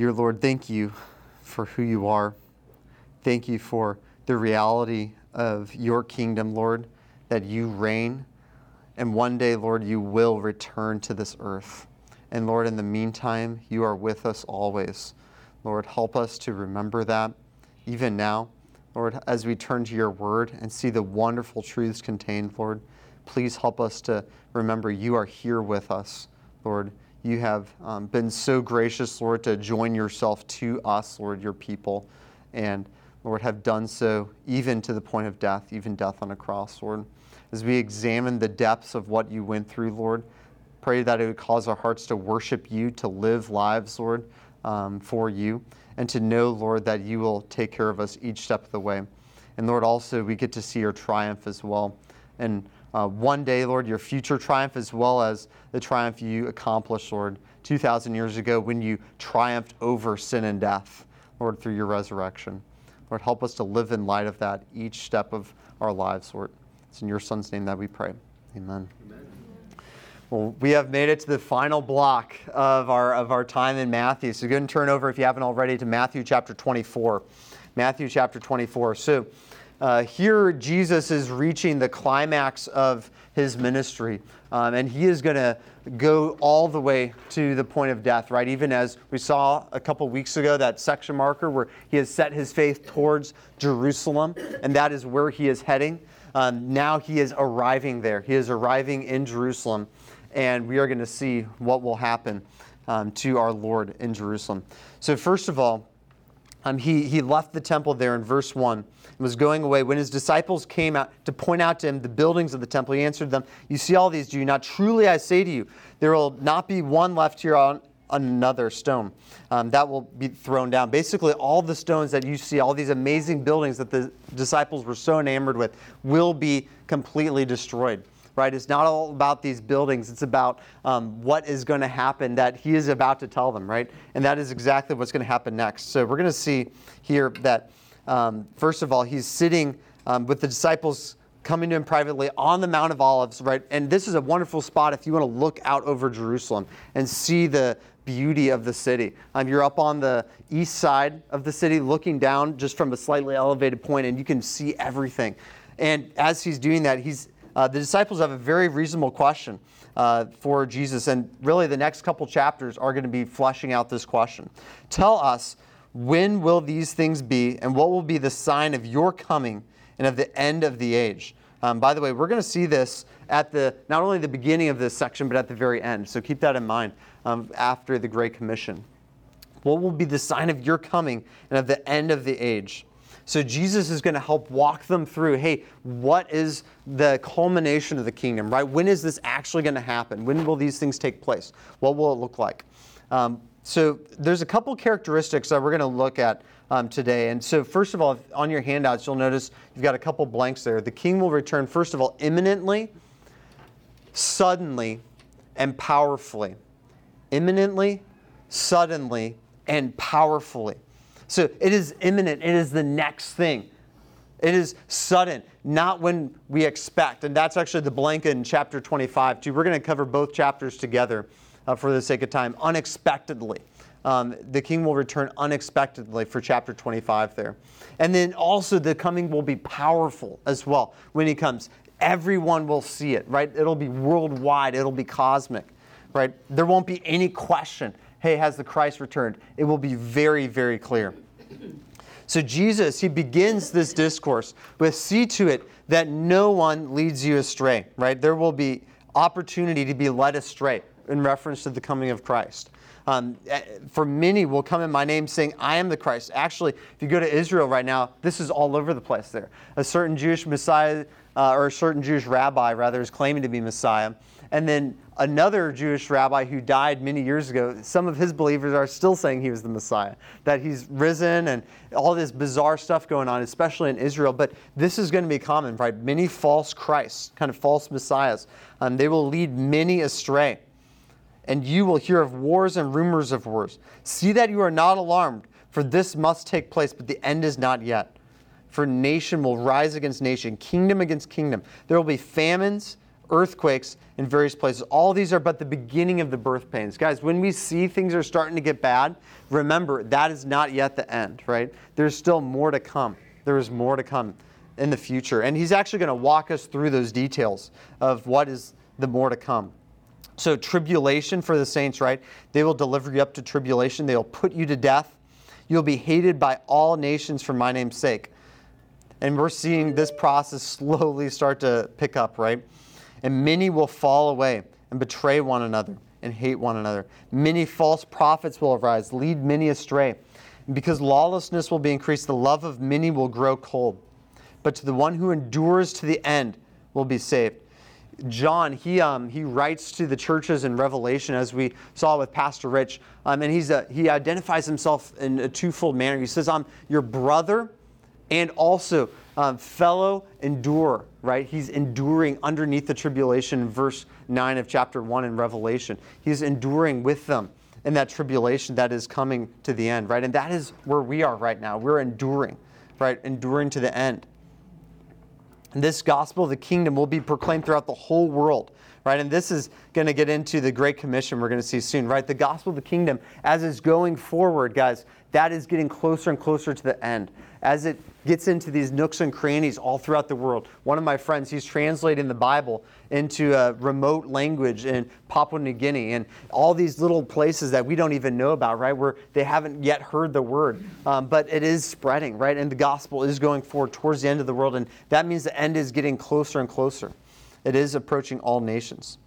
Dear Lord, thank you for who you are. Thank you for the reality of your kingdom, Lord, that you reign. And one day, Lord, you will return to this earth. And Lord, in the meantime, you are with us always. Lord, help us to remember that even now. Lord, as we turn to your word and see the wonderful truths contained, Lord, please help us to remember you are here with us, Lord. You have um, been so gracious, Lord, to join yourself to us, Lord, your people, and Lord, have done so even to the point of death, even death on a cross, Lord. As we examine the depths of what you went through, Lord, pray that it would cause our hearts to worship you, to live lives, Lord, um, for you, and to know, Lord, that you will take care of us each step of the way. And Lord, also we get to see your triumph as well. And uh, one day, Lord, your future triumph as well as the triumph you accomplished, Lord, 2,000 years ago when you triumphed over sin and death, Lord, through your resurrection. Lord, help us to live in light of that each step of our lives, Lord. It's in your Son's name that we pray. Amen. Amen. Well, we have made it to the final block of our, of our time in Matthew. So go and turn over, if you haven't already, to Matthew chapter 24. Matthew chapter 24. So, uh, here, Jesus is reaching the climax of his ministry, um, and he is going to go all the way to the point of death, right? Even as we saw a couple weeks ago, that section marker where he has set his faith towards Jerusalem, and that is where he is heading. Um, now he is arriving there. He is arriving in Jerusalem, and we are going to see what will happen um, to our Lord in Jerusalem. So, first of all, um, he, he left the temple there in verse 1 and was going away. When his disciples came out to point out to him the buildings of the temple, he answered them, You see all these, do you not? Truly I say to you, there will not be one left here on another stone um, that will be thrown down. Basically, all the stones that you see, all these amazing buildings that the disciples were so enamored with, will be completely destroyed right? It's not all about these buildings. It's about um, what is going to happen that he is about to tell them, right? And that is exactly what's going to happen next. So we're going to see here that, um, first of all, he's sitting um, with the disciples coming to him privately on the Mount of Olives, right? And this is a wonderful spot if you want to look out over Jerusalem and see the beauty of the city. Um, you're up on the east side of the city looking down just from a slightly elevated point, and you can see everything. And as he's doing that, he's uh, the disciples have a very reasonable question uh, for Jesus, and really the next couple chapters are going to be fleshing out this question. Tell us, when will these things be, and what will be the sign of your coming and of the end of the age? Um, by the way, we're going to see this at the not only the beginning of this section, but at the very end. So keep that in mind um, after the Great Commission. What will be the sign of your coming and of the end of the age? So Jesus is going to help walk them through hey, what is the culmination of the kingdom, right? When is this actually going to happen? When will these things take place? What will it look like? Um, so there's a couple characteristics that we're going to look at um, today. And so, first of all, on your handouts, you'll notice you've got a couple blanks there. The king will return, first of all, imminently, suddenly, and powerfully. Imminently, suddenly, and powerfully. So it is imminent, it is the next thing. It is sudden, not when we expect. And that's actually the blank in chapter 25, too. We're going to cover both chapters together uh, for the sake of time. Unexpectedly. Um, the king will return unexpectedly for chapter 25 there. And then also the coming will be powerful as well when he comes. Everyone will see it, right? It'll be worldwide, it'll be cosmic, right? There won't be any question hey, has the Christ returned? It will be very, very clear. So Jesus, he begins this discourse with see to it that no one leads you astray, right? There will be opportunity to be led astray in reference to the coming of Christ. Um, eh, for many will come in my name saying, I am the Christ. Actually, if you go to Israel right now, this is all over the place there. A certain Jewish Messiah, uh, or a certain Jewish rabbi, rather, is claiming to be Messiah. And then another Jewish rabbi who died many years ago, some of his believers are still saying he was the Messiah, that he's risen and all this bizarre stuff going on, especially in Israel. But this is going to be common, right? Many false Christs, kind of false messiahs. Um, they will lead many astray. And you will hear of wars and rumors of wars. See that you are not alarmed, for this must take place, but the end is not yet. For nation will rise against nation, kingdom against kingdom. There will be famines earthquakes in various places. All these are but the beginning of the birth pains. Guys, when we see things are starting to get bad, remember that is not yet the end, right? There's still more to come. There is more to come in the future. And he's actually going to walk us through those details of what is the more to come. So, tribulation for the saints, right? They will deliver you up to tribulation, they will put you to death. You'll be hated by all nations for my name's sake. And we're seeing this process slowly start to pick up, right? And many will fall away and betray one another and hate one another. Many false prophets will arise, lead many astray. And because lawlessness will be increased, the love of many will grow cold. But to the one who endures to the end will be saved. John, he, um, he writes to the churches in Revelation, as we saw with Pastor Rich, um, and he's a, he identifies himself in a twofold manner. He says, I'm your brother and also um, fellow endurer, right? He's enduring underneath the tribulation, verse 9 of chapter 1 in Revelation. He's enduring with them in that tribulation that is coming to the end, right? And that is where we are right now. We're enduring, right? Enduring to the end. And this gospel of the kingdom will be proclaimed throughout the whole world, right? And this is going to get into the Great Commission we're going to see soon, right? The gospel of the kingdom, as it's going forward, guys, that is getting closer and closer to the end. As it gets into these nooks and crannies all throughout the world. One of my friends, he's translating the Bible into a remote language in Papua New Guinea and all these little places that we don't even know about, right? Where they haven't yet heard the word. Um, but it is spreading, right? And the gospel is going forward towards the end of the world. And that means the end is getting closer and closer. It is approaching all nations.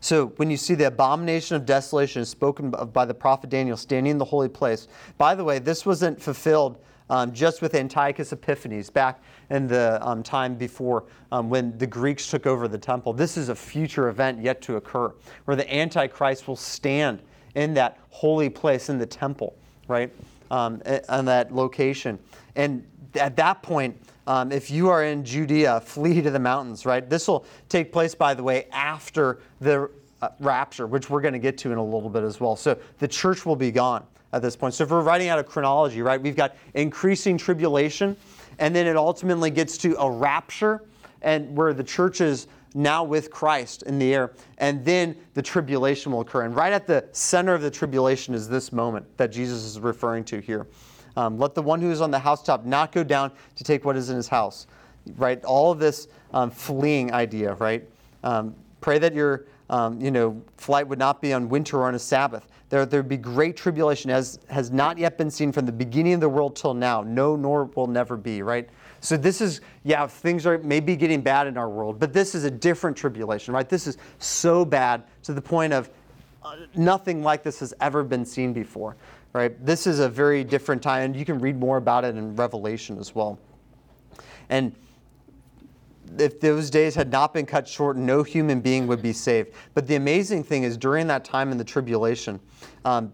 So when you see the abomination of desolation spoken of by the prophet Daniel standing in the holy place, by the way, this wasn't fulfilled um, just with Antiochus Epiphanes back in the um, time before um, when the Greeks took over the temple. This is a future event yet to occur where the Antichrist will stand in that holy place in the temple, right? Um, on that location. And at that point, um, if you are in Judea, flee to the mountains, right? This will take place, by the way, after the uh, rapture, which we're going to get to in a little bit as well. So the church will be gone at this point. So if we're writing out a chronology, right, we've got increasing tribulation, and then it ultimately gets to a rapture, and where the church is now with Christ in the air, and then the tribulation will occur. And right at the center of the tribulation is this moment that Jesus is referring to here. Um, let the one who is on the housetop not go down to take what is in his house. Right? All of this um, fleeing idea, right? Um, pray that your um, you know, flight would not be on winter or on a Sabbath. There would be great tribulation, as has not yet been seen from the beginning of the world till now. No, nor will never be, right? So this is, yeah, things are maybe getting bad in our world, but this is a different tribulation, right? This is so bad to the point of uh, nothing like this has ever been seen before right? This is a very different time, and you can read more about it in Revelation as well. And if those days had not been cut short, no human being would be saved. But the amazing thing is, during that time in the tribulation, um,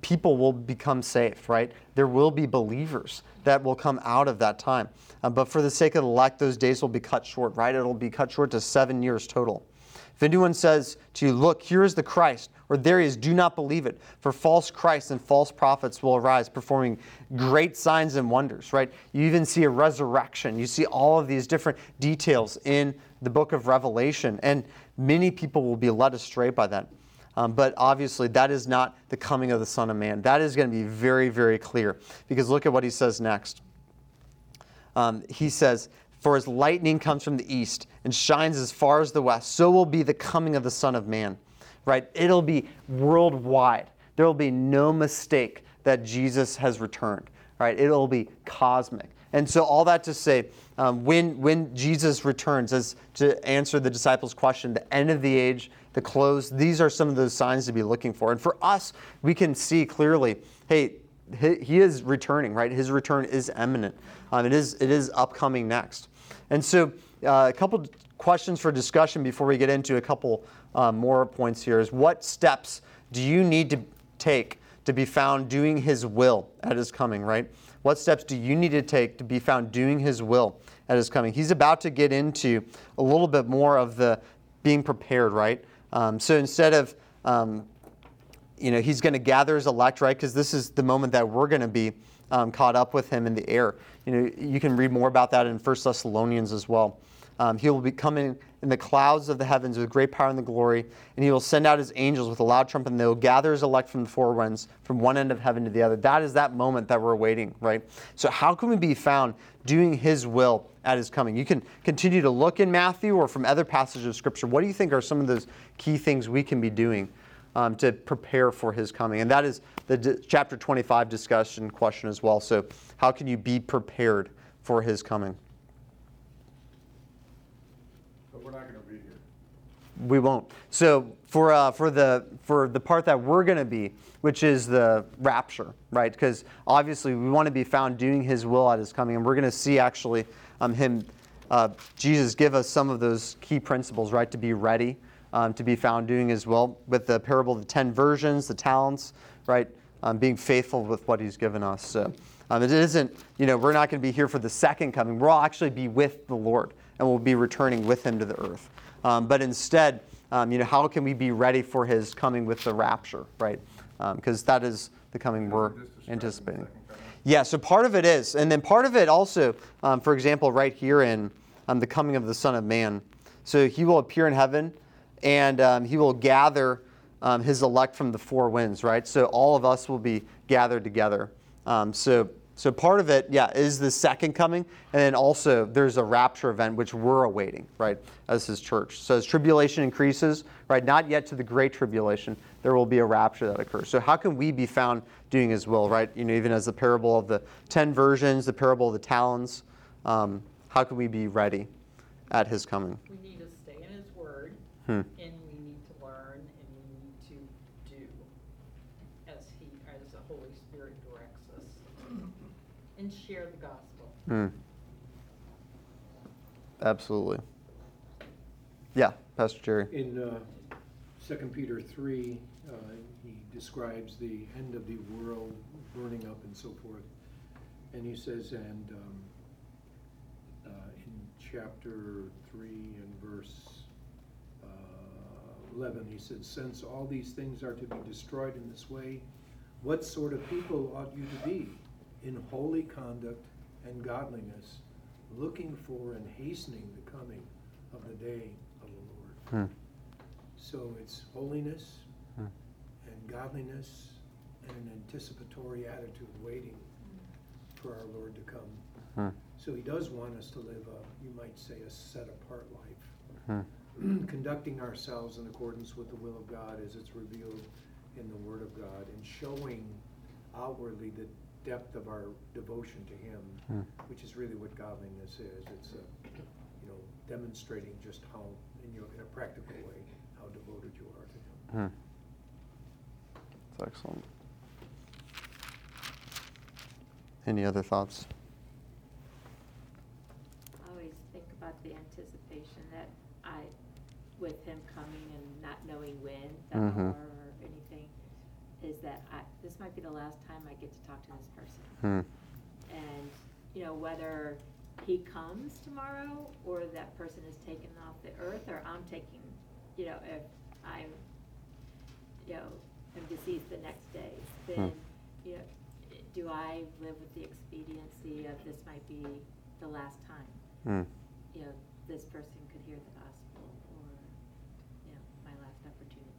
people will become saved, right? There will be believers that will come out of that time. Um, but for the sake of the elect, those days will be cut short, right? It'll be cut short to seven years total. If anyone says to you, Look, here is the Christ, or there he is, do not believe it. For false Christs and false prophets will arise, performing great signs and wonders, right? You even see a resurrection. You see all of these different details in the book of Revelation, and many people will be led astray by that. Um, but obviously, that is not the coming of the Son of Man. That is going to be very, very clear. Because look at what he says next. Um, he says, for as lightning comes from the east and shines as far as the west, so will be the coming of the Son of Man. Right? It'll be worldwide. There will be no mistake that Jesus has returned. Right? It'll be cosmic. And so, all that to say, um, when, when Jesus returns, as to answer the disciples' question, the end of the age, the clothes. these are some of those signs to be looking for. And for us, we can see clearly hey, he is returning, right? His return is imminent. Um, it, is, it is upcoming next. And so, uh, a couple questions for discussion before we get into a couple uh, more points here is what steps do you need to take to be found doing His will at His coming, right? What steps do you need to take to be found doing His will at His coming? He's about to get into a little bit more of the being prepared, right? Um, so instead of um, you know, he's going to gather his elect, right? Because this is the moment that we're going to be um, caught up with him in the air. You know, you can read more about that in 1 Thessalonians as well. Um, he will be coming in the clouds of the heavens with great power and the glory, and he will send out his angels with a loud trumpet, and they will gather his elect from the four winds, from one end of heaven to the other. That is that moment that we're awaiting, right? So, how can we be found doing his will at his coming? You can continue to look in Matthew or from other passages of Scripture. What do you think are some of those key things we can be doing um, to prepare for his coming? And that is the d- chapter 25 discussion question as well. So, how can you be prepared for his coming? But we're not going to be here. We won't. So for uh, for the for the part that we're going to be, which is the rapture, right? Because obviously we want to be found doing His will at His coming, and we're going to see actually um, Him, uh, Jesus, give us some of those key principles, right? To be ready, um, to be found doing His will, with the parable of the ten virgins, the talents, right? Um, being faithful with what He's given us. So um, it isn't, you know, we're not going to be here for the second coming. We'll actually be with the Lord, and we'll be returning with Him to the earth. Um, but instead, um, you know, how can we be ready for his coming with the rapture, right? Because um, that is the coming we're anticipating. Yeah, so part of it is. And then part of it also, um, for example, right here in um, the coming of the Son of Man. So he will appear in heaven and um, he will gather his elect from the four winds, right? So all of us will be gathered together. so so part of it, yeah, is the second coming, and then also there's a rapture event which we're awaiting, right, as His church. So as tribulation increases, right, not yet to the great tribulation, there will be a rapture that occurs. So how can we be found doing His will, right? You know, even as the parable of the ten virgins, the parable of the talents, um, how can we be ready at His coming? We need to stay in His Word, Hmm. and we need to learn, and we need to do as He, as the Holy Spirit directs us, and share the Hmm. Absolutely. Yeah, Pastor Jerry. In uh, 2 Peter 3, uh, he describes the end of the world burning up and so forth. And he says, and um, uh, in chapter 3 and verse uh, 11, he said, Since all these things are to be destroyed in this way, what sort of people ought you to be? In holy conduct and godliness, looking for and hastening the coming of the day of the Lord. Hmm. So it's holiness Hmm. and godliness and an anticipatory attitude waiting for our Lord to come. Hmm. So he does want us to live a, you might say, a set apart life, Hmm. conducting ourselves in accordance with the will of God as it's revealed in the Word of God and showing outwardly the depth of our devotion to Him, Hmm. which is really what godliness is. It's a, you know, demonstrating just how, in your, in a practical way, how devoted you are to Him. Hmm. That's excellent. Any other thoughts? I always think about the anticipation that I, with him coming and not knowing when, the Mhm. hour or anything, is that I, this might be the last time I get to talk to this person. Hmm. And, you know, whether he comes tomorrow or that person is taken off the earth or I'm taking, you know, if I'm, you know, am deceased the next day, then, you know, do I live with the expediency of this might be the last time? Hmm. You know, this person could hear the gospel or, you know, my last opportunity.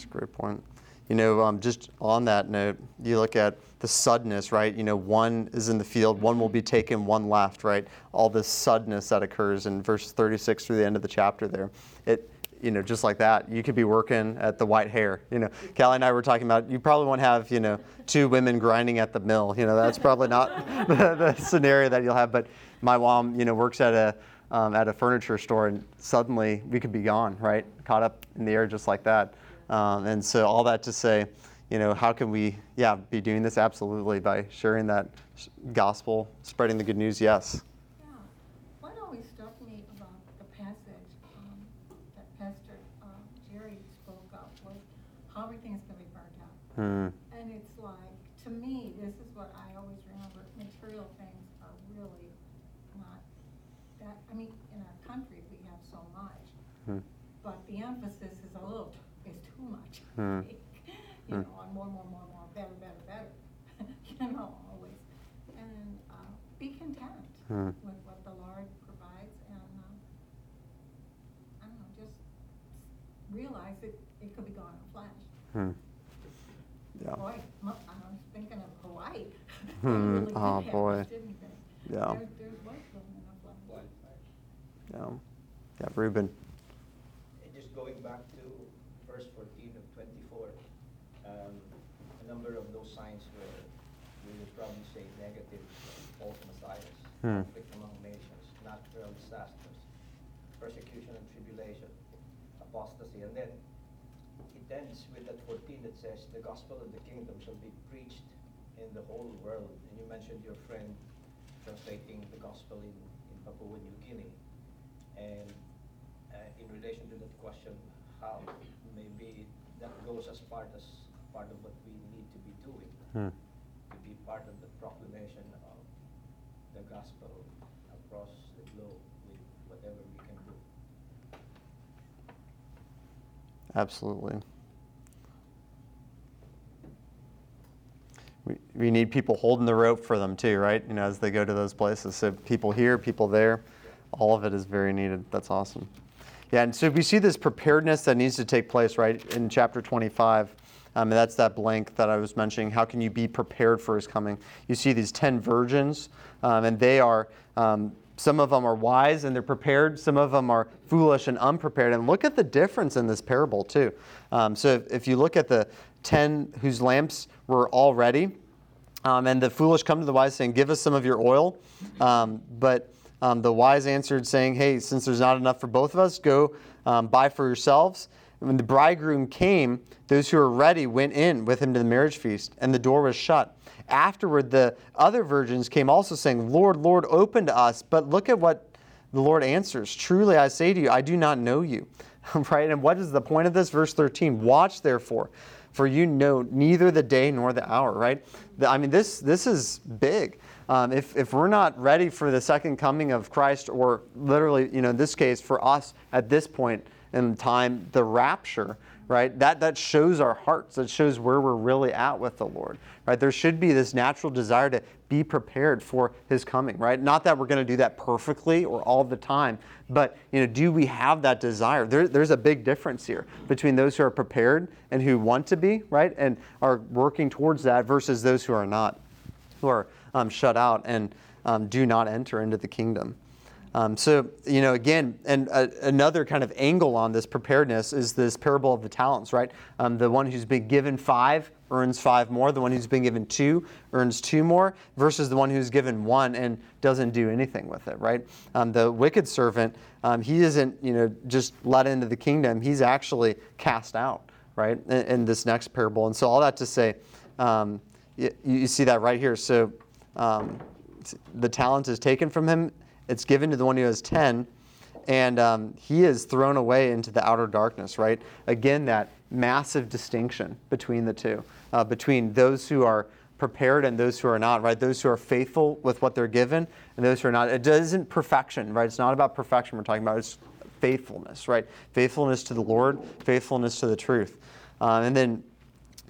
That's a great point. You know, um, just on that note, you look at the suddenness, right? You know, one is in the field, one will be taken, one left, right? All this suddenness that occurs in verse 36 through the end of the chapter there. It, you know, just like that, you could be working at the white hair. You know, Callie and I were talking about you probably won't have, you know, two women grinding at the mill. You know, that's probably not the, the scenario that you'll have. But my mom, you know, works at a um, at a furniture store, and suddenly we could be gone, right? Caught up in the air just like that. Um, and so all that to say, you know, how can we, yeah, be doing this? Absolutely by sharing that gospel, spreading the good news. Yes. Yeah, what always struck me about the passage um, that Pastor um, Jerry spoke of was how everything's gonna be burnt out. Hmm. Hmm. you hmm. know, on more, more, more, more, better, better, better. you know, always. And uh, be content Hmm. with what the Lord provides and, um, I don't know, just realize that it could be gone in a flash. Hmm. Yeah. Boy, I was thinking of Hawaii. Hmm, really oh, boy. Yeah. There, going in a flash. Yeah. Yeah, Reuben. Hmm. conflict among nations, natural disasters, persecution and tribulation, apostasy. And then it ends with that 14 that says, the gospel of the kingdom shall be preached in the whole world. And you mentioned your friend translating the gospel in, in Papua New Guinea. And uh, in relation to that question, how maybe that goes as part as part of what we need to be doing, Hmm. to be part of the proclamation of the gospel across the globe with whatever we can do. Absolutely. We, we need people holding the rope for them too, right? You know, as they go to those places. So people here, people there, all of it is very needed. That's awesome. Yeah, and so we see this preparedness that needs to take place, right, in chapter 25. Um, and that's that blank that I was mentioning. How can you be prepared for his coming? You see these 10 virgins, um, and they are, um, some of them are wise and they're prepared, some of them are foolish and unprepared. And look at the difference in this parable, too. Um, so if, if you look at the 10 whose lamps were all ready, um, and the foolish come to the wise saying, Give us some of your oil. Um, but um, the wise answered, saying, Hey, since there's not enough for both of us, go um, buy for yourselves. When the bridegroom came, those who were ready went in with him to the marriage feast, and the door was shut. Afterward, the other virgins came also, saying, Lord, Lord, open to us. But look at what the Lord answers Truly I say to you, I do not know you. right? And what is the point of this? Verse 13 Watch therefore, for you know neither the day nor the hour, right? I mean, this, this is big. Um, if, if we're not ready for the second coming of Christ, or literally, you know, in this case, for us at this point in time, the rapture, right? That, that shows our hearts. That shows where we're really at with the Lord, right? There should be this natural desire to be prepared for His coming, right? Not that we're going to do that perfectly or all the time, but you know, do we have that desire? There, there's a big difference here between those who are prepared and who want to be, right, and are working towards that versus those who are not, who are um, shut out and um, do not enter into the kingdom. Um, so, you know, again, and uh, another kind of angle on this preparedness is this parable of the talents, right? Um, the one who's been given five earns five more. The one who's been given two earns two more, versus the one who's given one and doesn't do anything with it, right? Um, the wicked servant, um, he isn't, you know, just let into the kingdom. He's actually cast out, right? In, in this next parable. And so, all that to say, um, you, you see that right here. So, um, the talent is taken from him it's given to the one who has 10 and um, he is thrown away into the outer darkness right? Again that massive distinction between the two uh, between those who are prepared and those who are not right? Those who are faithful with what they're given and those who are not. It isn't perfection right? It's not about perfection we're talking about it's faithfulness right? Faithfulness to the lord faithfulness to the truth. Uh, and then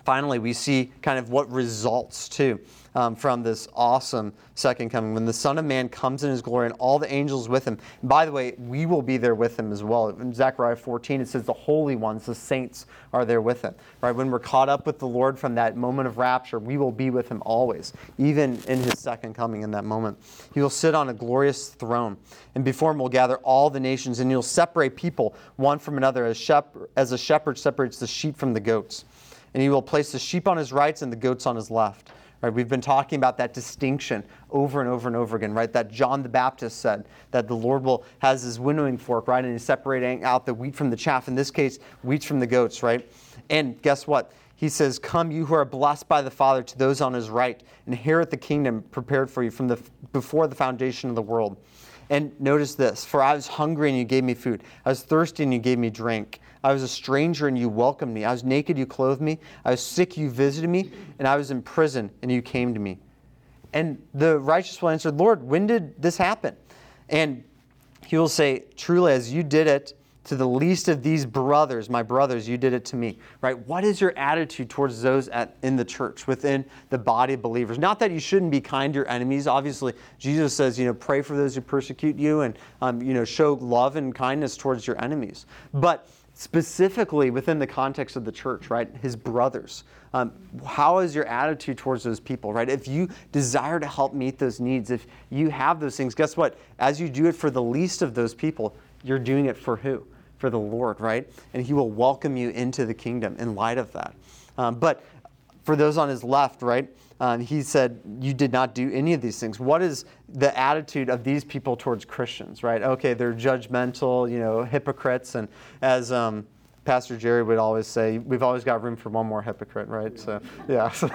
finally, we see kind of what results too um, from this awesome second coming. When the Son of Man comes in his glory and all the angels with him. And by the way, we will be there with him as well. In Zechariah 14, it says the holy ones, the saints, are there with him. Right? When we're caught up with the Lord from that moment of rapture, we will be with him always, even in his second coming in that moment. He will sit on a glorious throne, and before him will gather all the nations, and he'll separate people one from another as, shep- as a shepherd separates the sheep from the goats and he will place the sheep on his right and the goats on his left. Right? We've been talking about that distinction over and over and over again, right? That John the Baptist said that the Lord will has his winnowing fork, right, and he's separating out the wheat from the chaff. In this case, wheat from the goats, right? And guess what? He says, "Come, you who are blessed by the Father, to those on His right, inherit the kingdom prepared for you from the before the foundation of the world." And notice this: For I was hungry and you gave me food; I was thirsty and you gave me drink. I was a stranger and you welcomed me. I was naked, you clothed me. I was sick, you visited me. And I was in prison and you came to me. And the righteous will answer, Lord, when did this happen? And he will say, Truly, as you did it to the least of these brothers, my brothers, you did it to me. Right? What is your attitude towards those at, in the church, within the body of believers? Not that you shouldn't be kind to your enemies. Obviously, Jesus says, you know, pray for those who persecute you and, um, you know, show love and kindness towards your enemies. But specifically within the context of the church, right? His brothers. Um, how is your attitude towards those people, right? If you desire to help meet those needs, if you have those things, guess what? As you do it for the least of those people, you're doing it for who? For the Lord, right? And He will welcome you into the kingdom in light of that. Um, but for those on his left, right? Um, he said, You did not do any of these things. What is the attitude of these people towards Christians, right? Okay, they're judgmental, you know, hypocrites. And as um, Pastor Jerry would always say, we've always got room for one more hypocrite, right? So, yeah. So,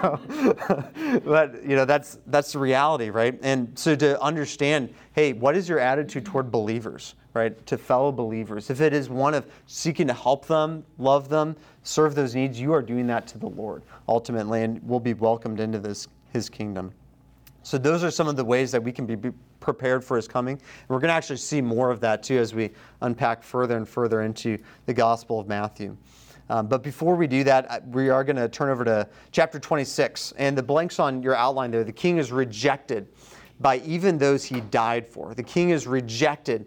but, you know, that's, that's the reality, right? And so to understand, hey, what is your attitude toward believers, right? To fellow believers. If it is one of seeking to help them, love them, serve those needs, you are doing that to the Lord ultimately, and will be welcomed into this His kingdom. So those are some of the ways that we can be prepared for His coming. And we're going to actually see more of that too as we unpack further and further into the Gospel of Matthew. Um, but before we do that, we are going to turn over to chapter 26. And the blanks on your outline there, the king is rejected by even those he died for. The king is rejected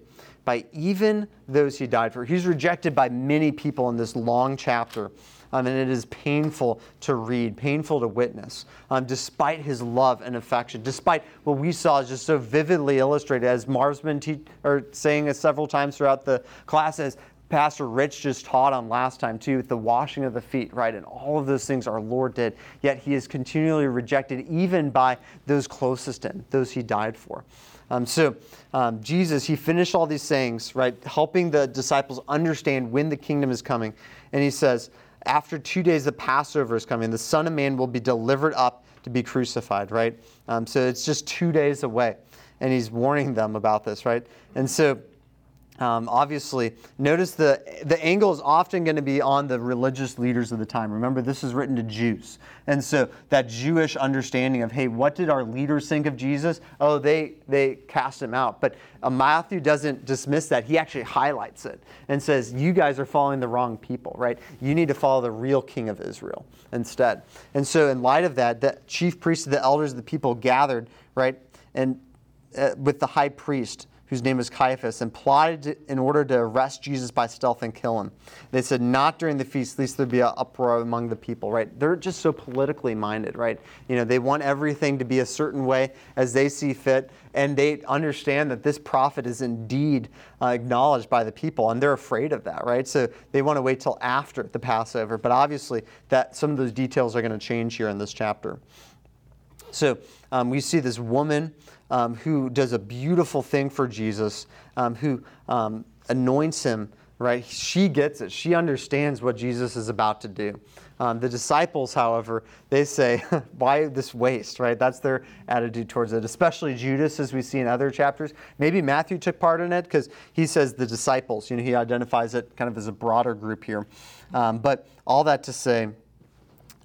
by even those he died for. He's rejected by many people in this long chapter. Um, and it is painful to read, painful to witness, um, despite his love and affection, despite what we saw just so vividly illustrated, as Marv's been te- or saying it several times throughout the classes. Pastor Rich just taught on last time too, with the washing of the feet, right? And all of those things our Lord did. Yet he is continually rejected even by those closest to him, those he died for. Um, so um, Jesus, he finished all these sayings, right, helping the disciples understand when the kingdom is coming. And he says, after two days, the Passover is coming. The Son of Man will be delivered up to be crucified, right? Um, so it's just two days away. And he's warning them about this, right? And so um, obviously, notice the, the angle is often going to be on the religious leaders of the time. Remember, this is written to Jews. And so that Jewish understanding of, hey, what did our leaders think of Jesus? Oh, they, they cast him out. But uh, Matthew doesn't dismiss that. He actually highlights it and says, you guys are following the wrong people, right? You need to follow the real king of Israel instead. And so, in light of that, the chief priests the elders the people gathered, right? And uh, with the high priest whose name was Caiaphas, and plotted in order to arrest Jesus by stealth and kill him. They said, not during the feast, lest there be an uproar among the people, right? They're just so politically minded, right? You know, they want everything to be a certain way as they see fit, and they understand that this prophet is indeed uh, acknowledged by the people, and they're afraid of that, right? So they want to wait till after the Passover, but obviously that some of those details are going to change here in this chapter. So um, we see this woman um, who does a beautiful thing for Jesus, um, who um, anoints him, right? She gets it. She understands what Jesus is about to do. Um, the disciples, however, they say, why this waste, right? That's their attitude towards it, especially Judas, as we see in other chapters. Maybe Matthew took part in it because he says the disciples, you know, he identifies it kind of as a broader group here. Um, but all that to say,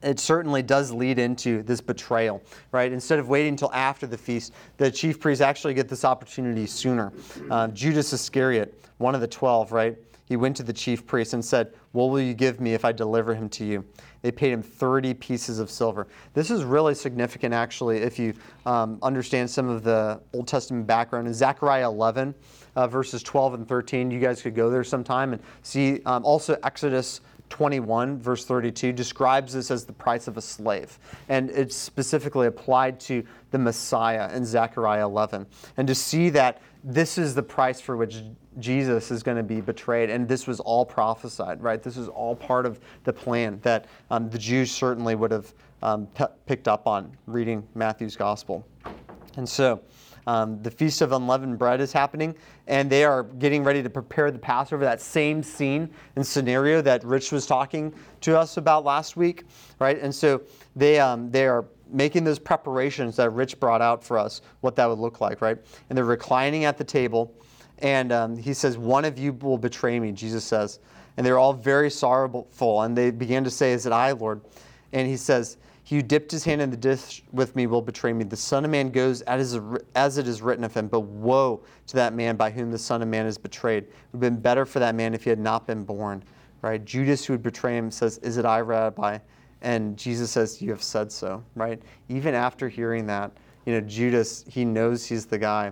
it certainly does lead into this betrayal, right? Instead of waiting until after the feast, the chief priests actually get this opportunity sooner. Uh, Judas Iscariot, one of the twelve, right? He went to the chief priests and said, What will you give me if I deliver him to you? They paid him 30 pieces of silver. This is really significant, actually, if you um, understand some of the Old Testament background. In Zechariah 11, uh, verses 12 and 13, you guys could go there sometime and see um, also Exodus 21, verse 32, describes this as the price of a slave. And it's specifically applied to the Messiah in Zechariah 11. And to see that this is the price for which Jesus is going to be betrayed. And this was all prophesied, right? This is all part of the plan that um, the Jews certainly would have um, picked up on reading Matthew's gospel. And so, um, the Feast of Unleavened Bread is happening, and they are getting ready to prepare the Passover. That same scene and scenario that Rich was talking to us about last week, right? And so they um, they are making those preparations that Rich brought out for us, what that would look like, right? And they're reclining at the table, and um, he says, "One of you will betray me," Jesus says, and they're all very sorrowful, and they began to say, "Is it I, Lord?" And he says he who dipped his hand in the dish with me will betray me. The Son of Man goes as, it is written of him, but woe to that man by whom the Son of Man is betrayed. It would have been better for that man if he had not been born. Right? Judas, who would betray him, says, Is it I, Rabbi? And Jesus says, You have said so. Right? Even after hearing that, you know, Judas, he knows he's the guy.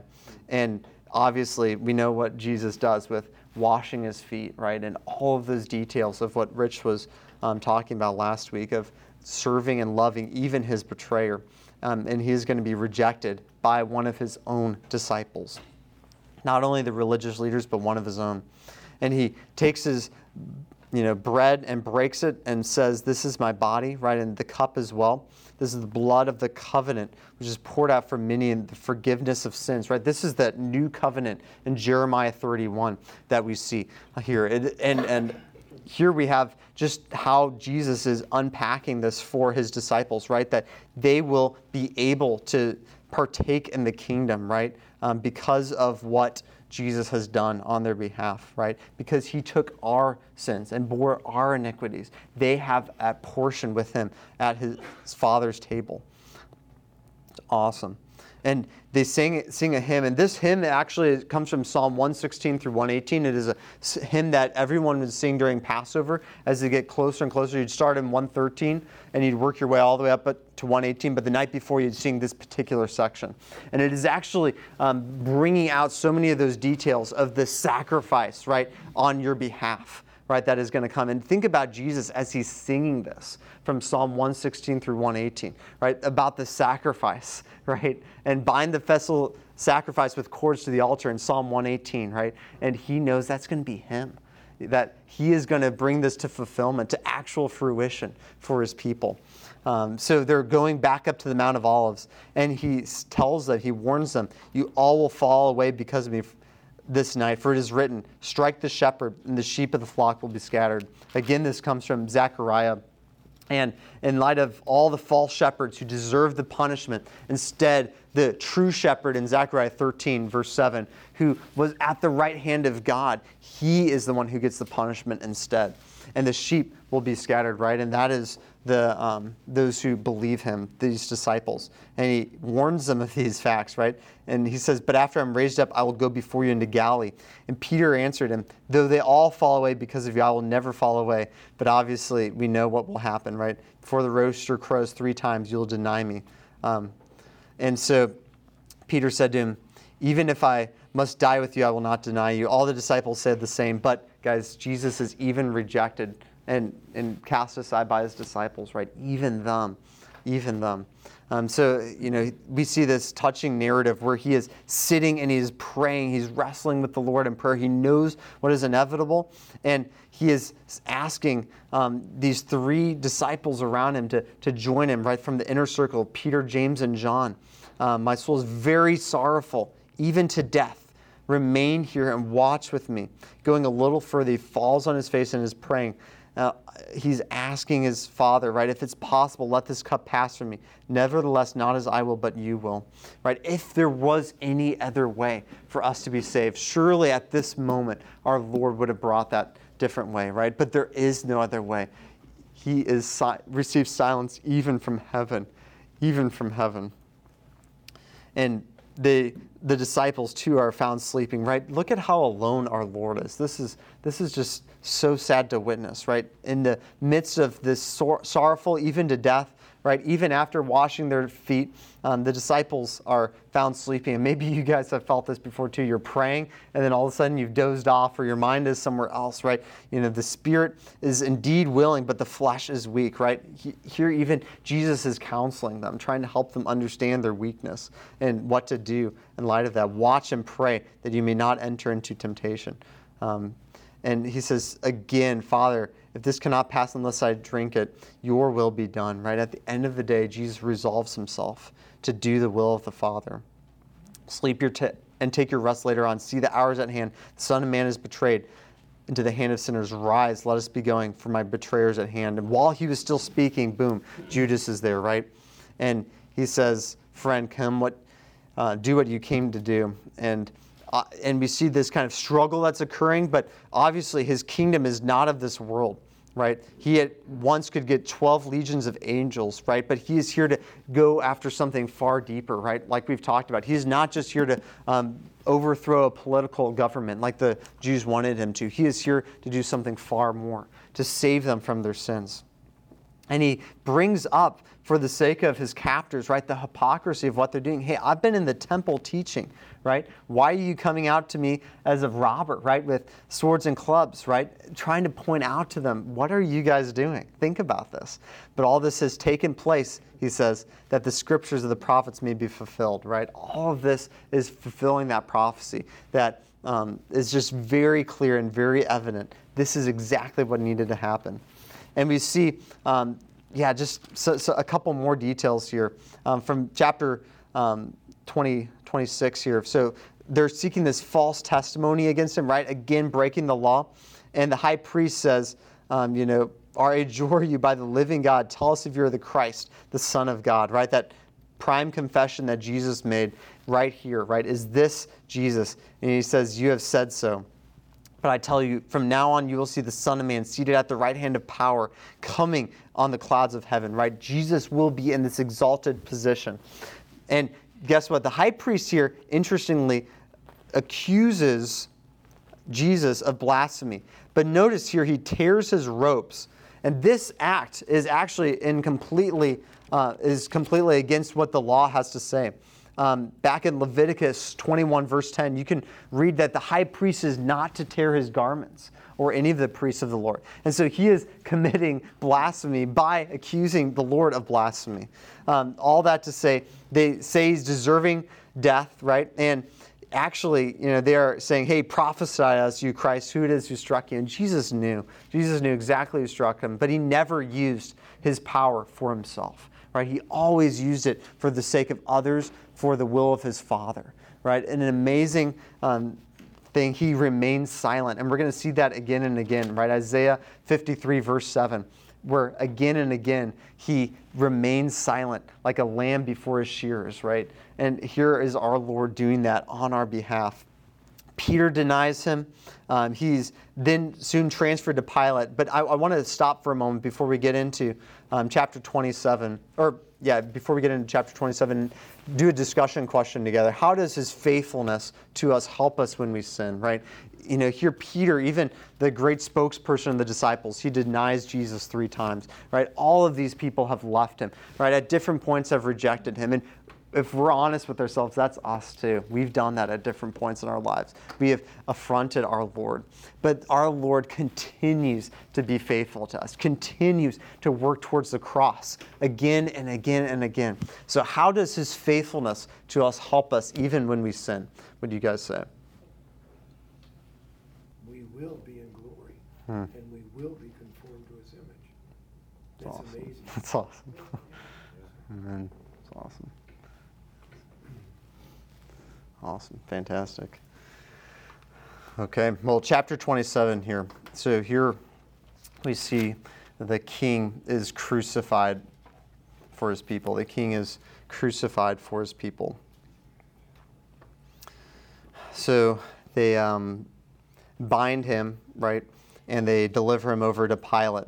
And obviously, we know what Jesus does with washing his feet, right? And all of those details of what Rich was um, talking about last week of serving and loving even his betrayer. Um, and he is going to be rejected by one of his own disciples. Not only the religious leaders, but one of his own. And he takes his you know, bread and breaks it and says, This is my body, right? And the cup as well. This is the blood of the covenant, which is poured out for many in the forgiveness of sins, right? This is that new covenant in Jeremiah 31 that we see here. And, and here we have just how Jesus is unpacking this for his disciples, right? That they will be able to partake in the kingdom, right? Um, because of what Jesus has done on their behalf, right? Because he took our sins and bore our iniquities. They have a portion with him at his Father's table. It's awesome and they sing, sing a hymn. And this hymn actually comes from Psalm 116 through 118. It is a hymn that everyone would sing during Passover as they get closer and closer. You'd start in 113 and you'd work your way all the way up to 118, but the night before you'd sing this particular section. And it is actually um, bringing out so many of those details of the sacrifice, right, on your behalf right, that is going to come. And think about Jesus as he's singing this from Psalm 116 through 118, right, about the sacrifice, right, and bind the festal sacrifice with cords to the altar in Psalm 118, right, and he knows that's going to be him, that he is going to bring this to fulfillment, to actual fruition for his people. Um, so they're going back up to the Mount of Olives, and he tells them, he warns them, you all will fall away because of me this night, for it is written, Strike the shepherd, and the sheep of the flock will be scattered. Again, this comes from Zechariah. And in light of all the false shepherds who deserve the punishment, instead, the true shepherd in Zechariah 13, verse 7, who was at the right hand of God, he is the one who gets the punishment instead. And the sheep will be scattered, right? And that is the, um, those who believe him, these disciples. And he warns them of these facts, right? And he says, But after I'm raised up, I will go before you into Galilee. And Peter answered him, Though they all fall away because of you, I will never fall away. But obviously, we know what will happen, right? Before the rooster crows three times, you'll deny me. Um, and so Peter said to him, Even if I must die with you, I will not deny you. All the disciples said the same. But, guys, Jesus is even rejected and, and cast aside by his disciples, right? Even them, even them. Um, so, you know, we see this touching narrative where he is sitting and he is praying, he's wrestling with the Lord in prayer. He knows what is inevitable, and he is asking um, these three disciples around him to, to join him right from the inner circle Peter, James, and John. Um, my soul is very sorrowful, even to death. Remain here and watch with me. Going a little further, he falls on his face and is praying. Now, he's asking his father, right, if it's possible, let this cup pass from me. Nevertheless, not as I will, but you will. Right? If there was any other way for us to be saved, surely at this moment our Lord would have brought that different way, right? But there is no other way. He is si- receives silence even from heaven, even from heaven. And the the disciples too are found sleeping right? Look at how alone our lord is. This is this is just so sad to witness right? In the midst of this sor- sorrowful even to death right? Even after washing their feet, um, the disciples are found sleeping. And maybe you guys have felt this before too. You're praying, and then all of a sudden you've dozed off, or your mind is somewhere else, right? You know, the spirit is indeed willing, but the flesh is weak, right? Here, even Jesus is counseling them, trying to help them understand their weakness and what to do in light of that. Watch and pray that you may not enter into temptation. Um, and he says again, Father, if this cannot pass unless I drink it, your will be done, right? At the end of the day, Jesus resolves himself to do the will of the Father. Sleep your t- and take your rest later on. See the hours at hand. The Son of Man is betrayed into the hand of sinners. Rise, let us be going, for my betrayer's at hand. And while he was still speaking, boom, Judas is there, right? And he says, Friend, come, what, uh, do what you came to do. And uh, and we see this kind of struggle that's occurring, but obviously his kingdom is not of this world, right? He at once could get 12 legions of angels, right? But he is here to go after something far deeper, right? Like we've talked about. He's not just here to um, overthrow a political government like the Jews wanted him to. He is here to do something far more, to save them from their sins. and he brings up for the sake of his captors right? The hypocrisy of what they're doing. Hey i've been in the temple teaching right? Why are you coming out to me as a robber right? With swords and clubs right? Trying to point out to them what are you guys doing? Think about this. But all this has taken place he says that the scriptures of the prophets may be fulfilled right? All of this is fulfilling that prophecy that um, is just very clear and very evident. This is exactly what needed to happen. And we see, um, yeah, just so, so a couple more details here um, from chapter um, 20, 26 here. So they're seeking this false testimony against him, right? Again, breaking the law. And the high priest says, um, you know, I adjure you by the living God, tell us if you're the Christ, the Son of God, right? That prime confession that Jesus made right here, right? Is this Jesus? And he says, You have said so. But I tell you, from now on, you will see the Son of Man seated at the right hand of power, coming on the clouds of heaven, right? Jesus will be in this exalted position. And guess what? The high priest here, interestingly, accuses Jesus of blasphemy. But notice here, he tears his ropes. And this act is actually in completely, uh, is completely against what the law has to say um, back in Leviticus 21, verse 10, you can read that the high priest is not to tear his garments or any of the priests of the Lord. And so he is committing blasphemy by accusing the Lord of blasphemy. Um, all that to say, they say he's deserving death, right? And actually, you know, they are saying, hey, prophesy us, you Christ, who it is who struck you. And Jesus knew. Jesus knew exactly who struck him, but he never used his power for himself right? He always used it for the sake of others, for the will of his Father, right? And an amazing um, thing, he remains silent. And we're going to see that again and again, right? Isaiah 53, verse 7, where again and again he remains silent like a lamb before his shearers, right? And here is our Lord doing that on our behalf. Peter denies him. Um, he's then soon transferred to Pilate. But I, I want to stop for a moment before we get into um, chapter 27, or yeah, before we get into chapter 27, do a discussion question together. How does his faithfulness to us help us when we sin, right? You know, here Peter, even the great spokesperson of the disciples, he denies Jesus three times, right? All of these people have left him, right? At different points have rejected him. And if we're honest with ourselves, that's us too. We've done that at different points in our lives. We have affronted our Lord. But our Lord continues to be faithful to us, continues to work towards the cross again and again and again. So, how does his faithfulness to us help us even when we sin? What do you guys say? We will be in glory, Hmm. and we will be conformed to his image. That's That's awesome. amazing. That's awesome. Amen. That's awesome. Awesome. Fantastic. Okay, well, chapter 27 here. So here we see the king is crucified for his people. The king is crucified for his people. So they um, bind him, right, and they deliver him over to Pilate.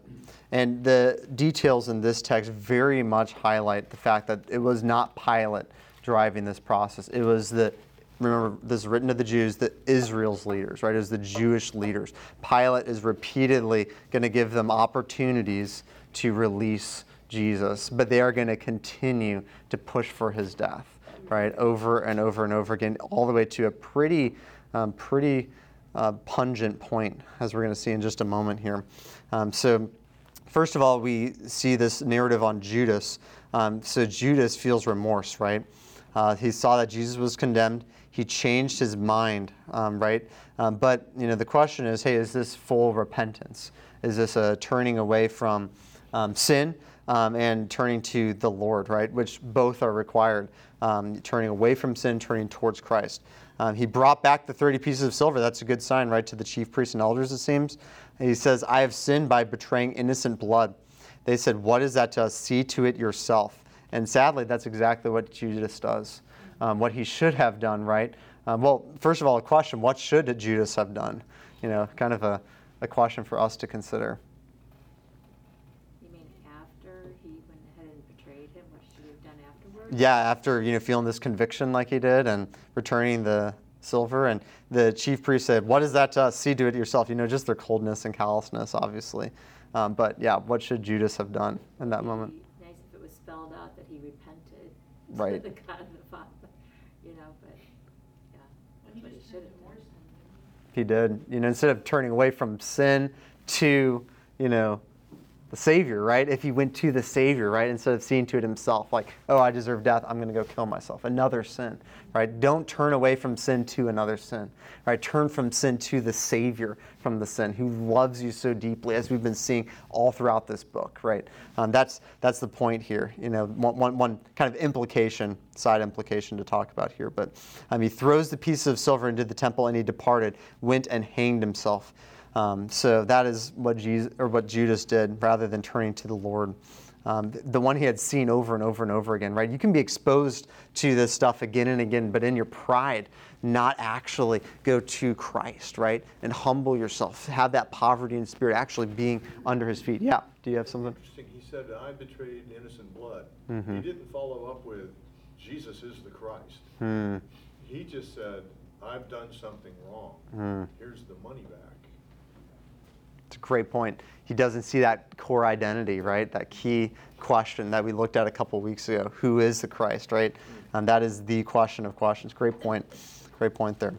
And the details in this text very much highlight the fact that it was not Pilate driving this process. It was the remember this is written to the Jews, the Israel's leaders, right? Was the Jewish leaders. Pilate is repeatedly going to give them opportunities to release Jesus, but they are going to continue to push for his death, right? Over and over and over again, all the way to a pretty, um, pretty uh, pungent point, as we're going to see in just a moment here. Um, so, first of all, we see this narrative on Judas. Um, so Judas feels remorse, right? Uh, he saw that Jesus was condemned. He changed his mind, um, right? Um, but you know, the question is, hey, is this full repentance? Is this a turning away from um, sin um, and turning to the Lord, right? Which both are required. Um, turning away from sin, turning towards Christ. Um, he brought back the 30 pieces of silver. That's a good sign, right, to the chief priests and elders, it seems. And he says, I have sinned by betraying innocent blood. They said, What is that to us? See to it yourself. And sadly, that's exactly what Judas does. Um, what he should have done, right? Um, well, first of all, a question what should Judas have done? You know, kind of a, a question for us to consider. You mean after he went ahead and betrayed him, what should he have done afterwards? Yeah, after you know feeling this conviction like he did and returning the silver, and the chief priest said, "What is that to us? See do it yourself." You know, just their coldness and callousness, obviously. Um, but yeah, what should Judas have done in that moment? be Nice if it was spelled out that he repented. Right. To the God of the Father, you know, but, yeah, that's what he should have done. He did. You know, instead of turning away from sin to, you know, the Savior, right? If he went to the Savior, right? Instead of seeing to it himself, like, oh, I deserve death, I'm going to go kill myself. Another sin, right? Don't turn away from sin to another sin, right? Turn from sin to the Savior from the sin who loves you so deeply, as we've been seeing all throughout this book, right? Um, that's, that's the point here. You know, one, one, one kind of implication, side implication to talk about here. But um, he throws the piece of silver into the temple and he departed, went and hanged himself. Um, so that is what Jesus or what Judas did, rather than turning to the Lord, um, the, one he had seen over and over and over again. Right? You can be exposed to this stuff again and again, but in your pride, not actually go to Christ, right, and humble yourself, have that poverty in spirit, actually being under His feet. Yeah. Do you have something? Interesting, he said, I betrayed innocent blood. Mhm. He didn't follow up with, Jesus is the Christ. Hmm. He just said, I've done something wrong. Hmm. Here's the money back. It's a great point. He doesn't see that core identity, right? That key question that we looked at a couple weeks ago. Who is the Christ, right? And that is the question of questions. Great point. Great point there.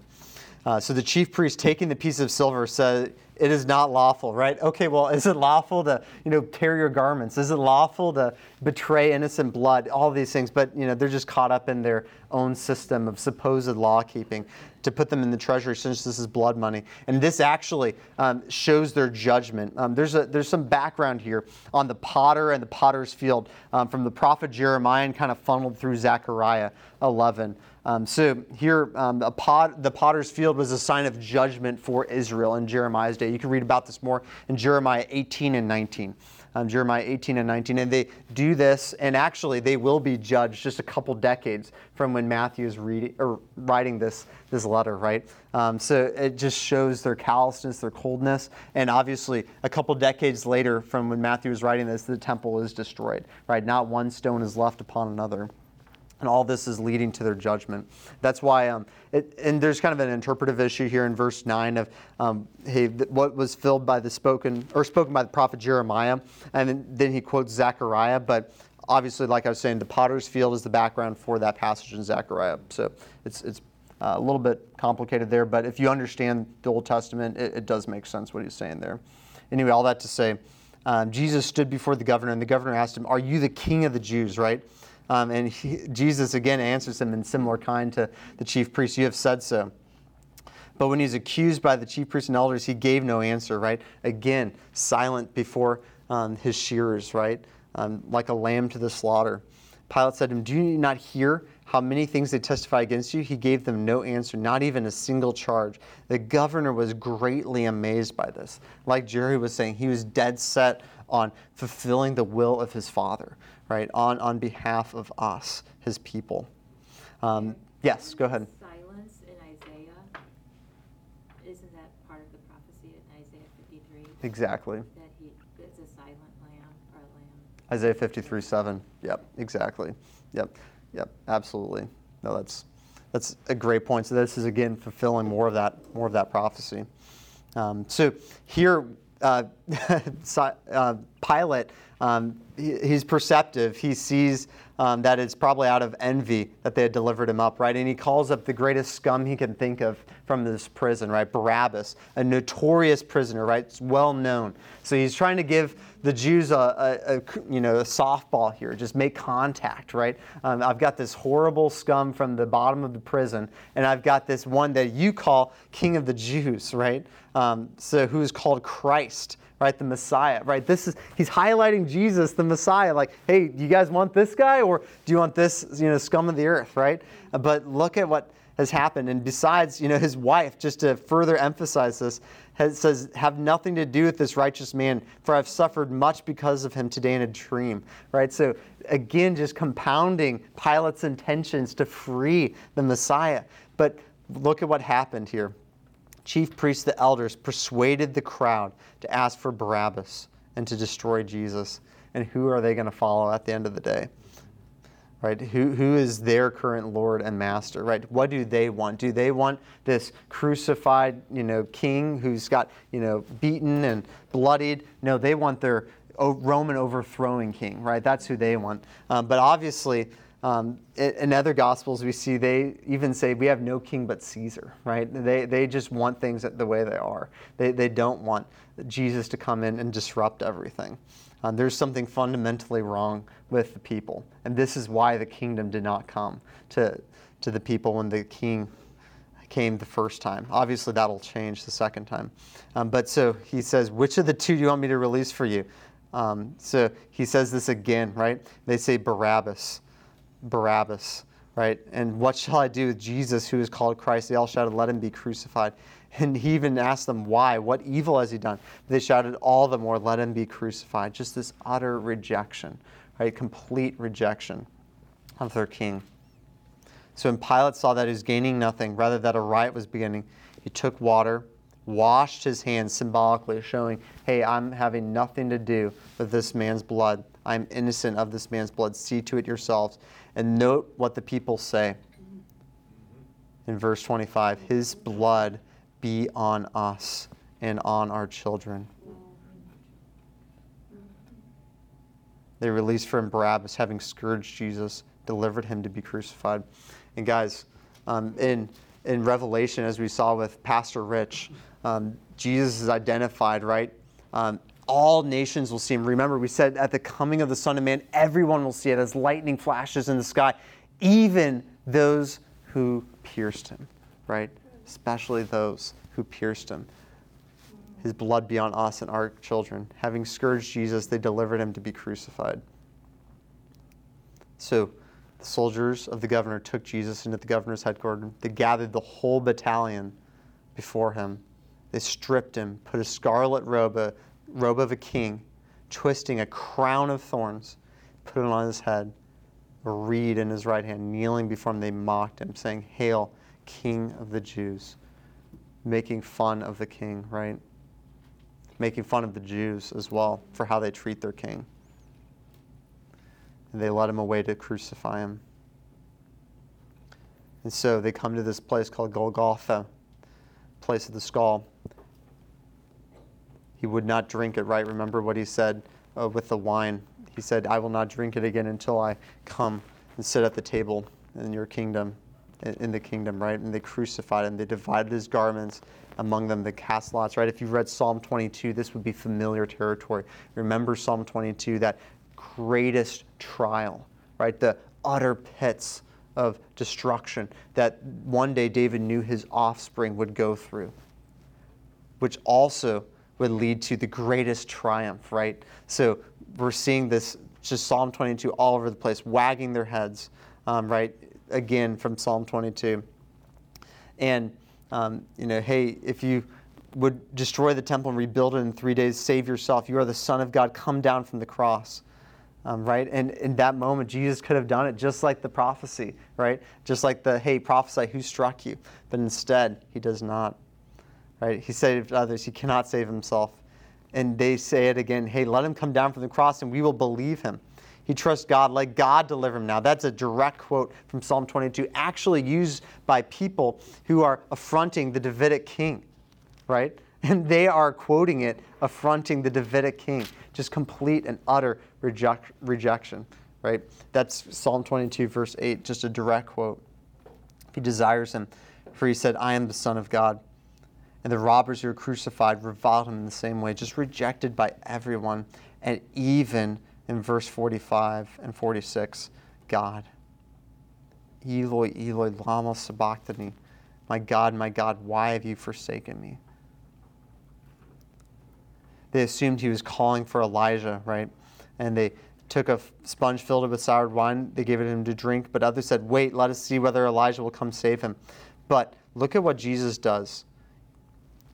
Uh, so the chief priest taking the piece of silver said, "It is not lawful." Right? Okay. Well, is it lawful to, you know, tear your garments? Is it lawful to betray innocent blood? All these things, but you know, they're just caught up in their own system of supposed law keeping to put them in the treasury since this is blood money. And this actually um, shows their judgment. Um, there's a there's some background here on the potter and the potter's field um, from the prophet Jeremiah and kind of funneled through Zechariah 11. Um, so here, um, pot, the potter's field was a sign of judgment for Israel in Jeremiah's day. You can read about this more in Jeremiah 18 and 19. Um, Jeremiah 18 and 19. And they do this, and actually, they will be judged just a couple decades from when Matthew is reading or writing this, this letter, right? Um, so it just shows their callousness, their coldness. And obviously, a couple decades later from when Matthew is writing this, the temple is destroyed, right? Not one stone is left upon another. And all this is leading to their judgment. That's why, um, it, and there's kind of an interpretive issue here in verse 9 of um, hey, th- what was filled by the spoken, or spoken by the prophet Jeremiah. And then, then he quotes Zechariah. But obviously, like I was saying, the potter's field is the background for that passage in Zechariah. So it's, it's uh, a little bit complicated there. But if you understand the Old Testament, it, it does make sense what he's saying there. Anyway, all that to say, um, Jesus stood before the governor, and the governor asked him, Are you the king of the Jews, right? Um, and he, Jesus again answers him in similar kind to the chief priest, You have said so. But when he's accused by the chief priests and elders, he gave no answer, right? Again, silent before um, his shearers, right? Um, like a lamb to the slaughter. Pilate said to him, Do you not hear how many things they testify against you? He gave them no answer, not even a single charge. The governor was greatly amazed by this. Like Jerry was saying, he was dead set on fulfilling the will of his father, right? On, on behalf of us, his people. Um, yes, go ahead. Silence in Isaiah, isn't that part of the prophecy in Isaiah 53? Exactly. That he, it's a silent lamb or a lamb? Isaiah 53 7. Yep, exactly. Yep, yep, absolutely. No, that's that's a great point. So this is again fulfilling more of that more of that prophecy. Um, so here, uh, uh, Pilate, um, he- he's perceptive. He sees um, that it's probably out of envy that they had delivered him up, right? And he calls up the greatest scum he can think of from this prison, right? Barabbas, a notorious prisoner, right? It's well known. So he's trying to give the Jews a, a, a you know a softball here. Just make contact, right? Um, I've got this horrible scum from the bottom of the prison, and I've got this one that you call King of the Jews, right? Um, so who is called Christ, right? The Messiah, right? This is he's highlighting Jesus, the Messiah. Like, hey, do you guys want this guy, or do you want this, you know, scum of the earth, right? Uh, But look at what has happened. And besides, you know, his wife, just to further emphasize this, has, says, Have nothing to do with this righteous man, for I've suffered much because of him today in a dream. Right? So, again, just compounding Pilate's intentions to free the Messiah. But look at what happened here. Chief priests, the elders, persuaded the crowd to ask for Barabbas and to destroy Jesus. And who are they going to follow at the end of the day? right? Who, who is their current Lord and Master, right? What do they want? Do they want this crucified, you know, king who's got, you know, beaten and bloodied? No, they want their Roman overthrowing king, right? That's who they want. Um, but obviously, um, in other gospels, we see they even say we have no king but Caesar, right? They, they just want things the way they are. They, they don't want Jesus to come in and disrupt everything. Um, there's something fundamentally wrong with the people. And this is why the kingdom did not come to, to the people when the king came the first time. Obviously, that'll change the second time. Um, but so he says, Which of the two do you want me to release for you? Um, so he says this again, right? They say Barabbas. Barabbas, right? And what shall I do with Jesus, who is called Christ? They all shouted, Let him be crucified. And he even asked them, Why? What evil has he done? They shouted all the more, Let him be crucified. Just this utter rejection, right? Complete rejection of their king. So when Pilate saw that he was gaining nothing, rather that a riot was beginning, he took water, washed his hands symbolically, showing, Hey, I'm having nothing to do with this man's blood. I'm innocent of this man's blood. See to it yourselves. And note what the people say in verse 25 His blood be on us and on our children. They released from Barabbas, having scourged Jesus, delivered him to be crucified. And guys, um, in in Revelation, as we saw with Pastor Rich, um, Jesus is identified, right? Um, all nations will see him. Remember, we said at the coming of the Son of Man, everyone will see it as lightning flashes in the sky, even those who pierced him, right? especially those who pierced him. His blood be on us and our children. Having scourged Jesus, they delivered him to be crucified. So the soldiers of the governor took Jesus into the governor's headquarters. They gathered the whole battalion before him. They stripped him, put a scarlet robe, a robe of a king, twisting a crown of thorns, put it on his head, a reed in his right hand. Kneeling before him, they mocked him, saying, Hail! King of the Jews, making fun of the king, right? Making fun of the Jews as well for how they treat their king. And they led him away to crucify him. And so they come to this place called Golgotha, place of the skull. He would not drink it, right? Remember what he said uh, with the wine. He said, I will not drink it again until I come and sit at the table in your kingdom in the kingdom, right? And they crucified him. They divided his garments among them. They cast lots, right? If you've read Psalm 22, this would be familiar territory. Remember Psalm 22, that greatest trial, right? The utter pits of destruction that one day David knew his offspring would go through, which also would lead to the greatest triumph, right? So we're seeing this just Psalm 22 all over the place, wagging their heads, um, right? again from Psalm 22. And, um, you know, hey, if you would destroy the temple and rebuild it in three days, save yourself. You are the Son of God. Come down from the cross. Um, right? And in that moment, Jesus could have done it just like the prophecy, right? Just like the, hey, prophesy who struck you. But instead, he does not, right? He saved others. He cannot save himself. And they say it again, hey, let him come down from the cross and we will believe him. He trusts God. Let God deliver him now. That's a direct quote from Psalm 22, actually used by people who are affronting the Davidic king, right? And they are quoting it, affronting the Davidic king. Just complete and utter reject, rejection, right? That's Psalm 22, verse 8, just a direct quote. He desires him, for he said, I am the Son of God. And the robbers who were crucified reviled him in the same way, just rejected by everyone, and even in verse 45 and 46 God. Eloi, Eloi, lama sabachthani. My God, my God, why have you forsaken me? They assumed he was calling for Elijah, right? And they took a sponge filled with sour wine. They gave it to him to drink. But others said, Wait, let us see whether Elijah will come save him. But look at what Jesus does,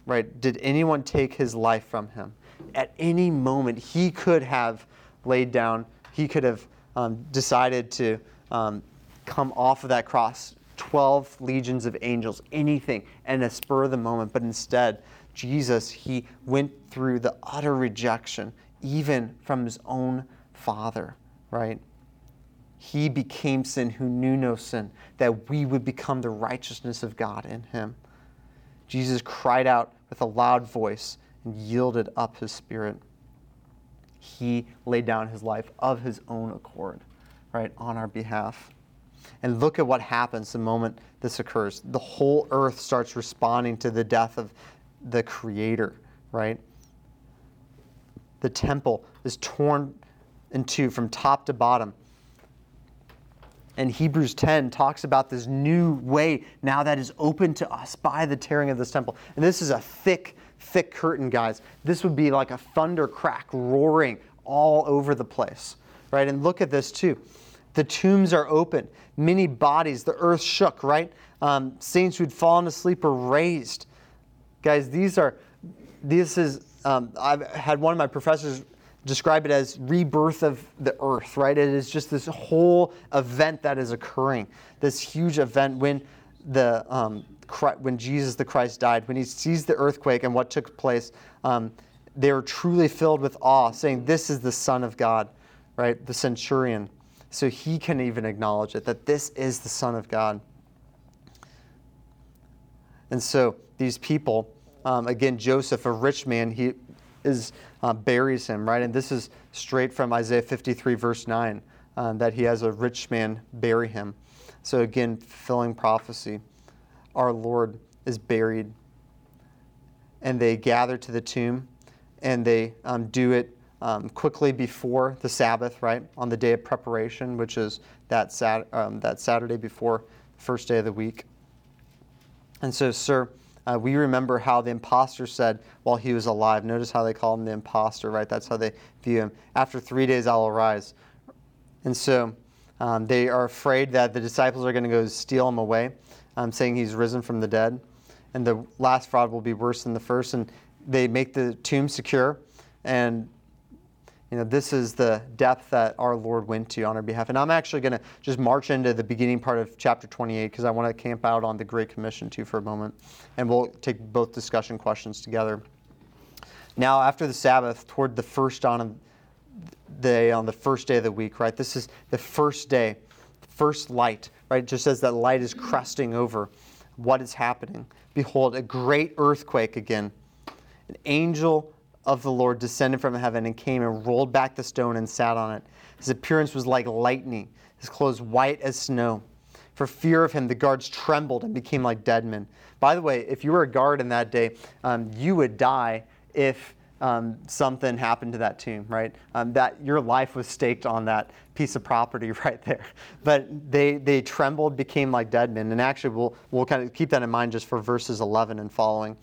right? Did anyone take his life from him? At any moment, he could have laid down, he could have um, decided to um, come off of that cross. 12 legions of angels, anything, and a spur of the moment. But instead, Jesus, he went through the utter rejection, even from his own father, right? He became sin who knew no sin, that we would become the righteousness of God in him. Jesus cried out with a loud voice and yielded up his spirit. He laid down his life of his own accord, right, on our behalf. And look at what happens the moment this occurs. The whole earth starts responding to the death of the Creator, right? The temple is torn in two from top to bottom. And Hebrews 10 talks about this new way now that is open to us by the tearing of this temple. And this is a thick, thick curtain, guys. This would be like a thunder crack roaring all over the place, right? And look at this too. The tombs are open. Many bodies, the earth shook, right? Um, saints who'd fallen asleep are raised. Guys, these are, this is, um, I've had one of my professors describe it as rebirth of the earth, right? It is just this whole event that is occurring, this huge event when the um, when Jesus the Christ died, when he sees the earthquake and what took place, um, they were truly filled with awe, saying, "This is the Son of God," right? The centurion, so he can even acknowledge it that this is the Son of God. And so these people, um, again, Joseph, a rich man, he is uh, buries him, right? And this is straight from Isaiah 53, verse 9, uh, that he has a rich man bury him. So again, fulfilling prophecy. Our Lord is buried. And they gather to the tomb and they um, do it um, quickly before the Sabbath, right? On the day of preparation, which is that, sat- um, that Saturday before the first day of the week. And so, sir, uh, we remember how the impostor said while he was alive. Notice how they call him the impostor, right? That's how they view him. After three days, I'll arise. And so um, they are afraid that the disciples are going to go steal him away, um, saying he's risen from the dead. And the last fraud will be worse than the first. And they make the tomb secure. And you know, this is the depth that our Lord went to on our behalf. And I'm actually going to just march into the beginning part of chapter 28 because I want to camp out on the Great Commission too for a moment. And we'll take both discussion questions together. Now, after the Sabbath, toward the first dawn of day, on the first day of the week, right? This is the first day, first light, right? It Just as that light is cresting over what is happening. Behold, a great earthquake again. An angel of the Lord descended from heaven and came and rolled back the stone and sat on it. His appearance was like lightning, his clothes white as snow. For fear of him, the guards trembled and became like dead men. By the way, if you were a guard in that day, um, you would die if um, something happened to that tomb, right? Um, that your life was staked on that piece of property right there. But they they trembled, became like dead men. And actually, we'll we'll kind of keep that in mind just for verses 11 and following.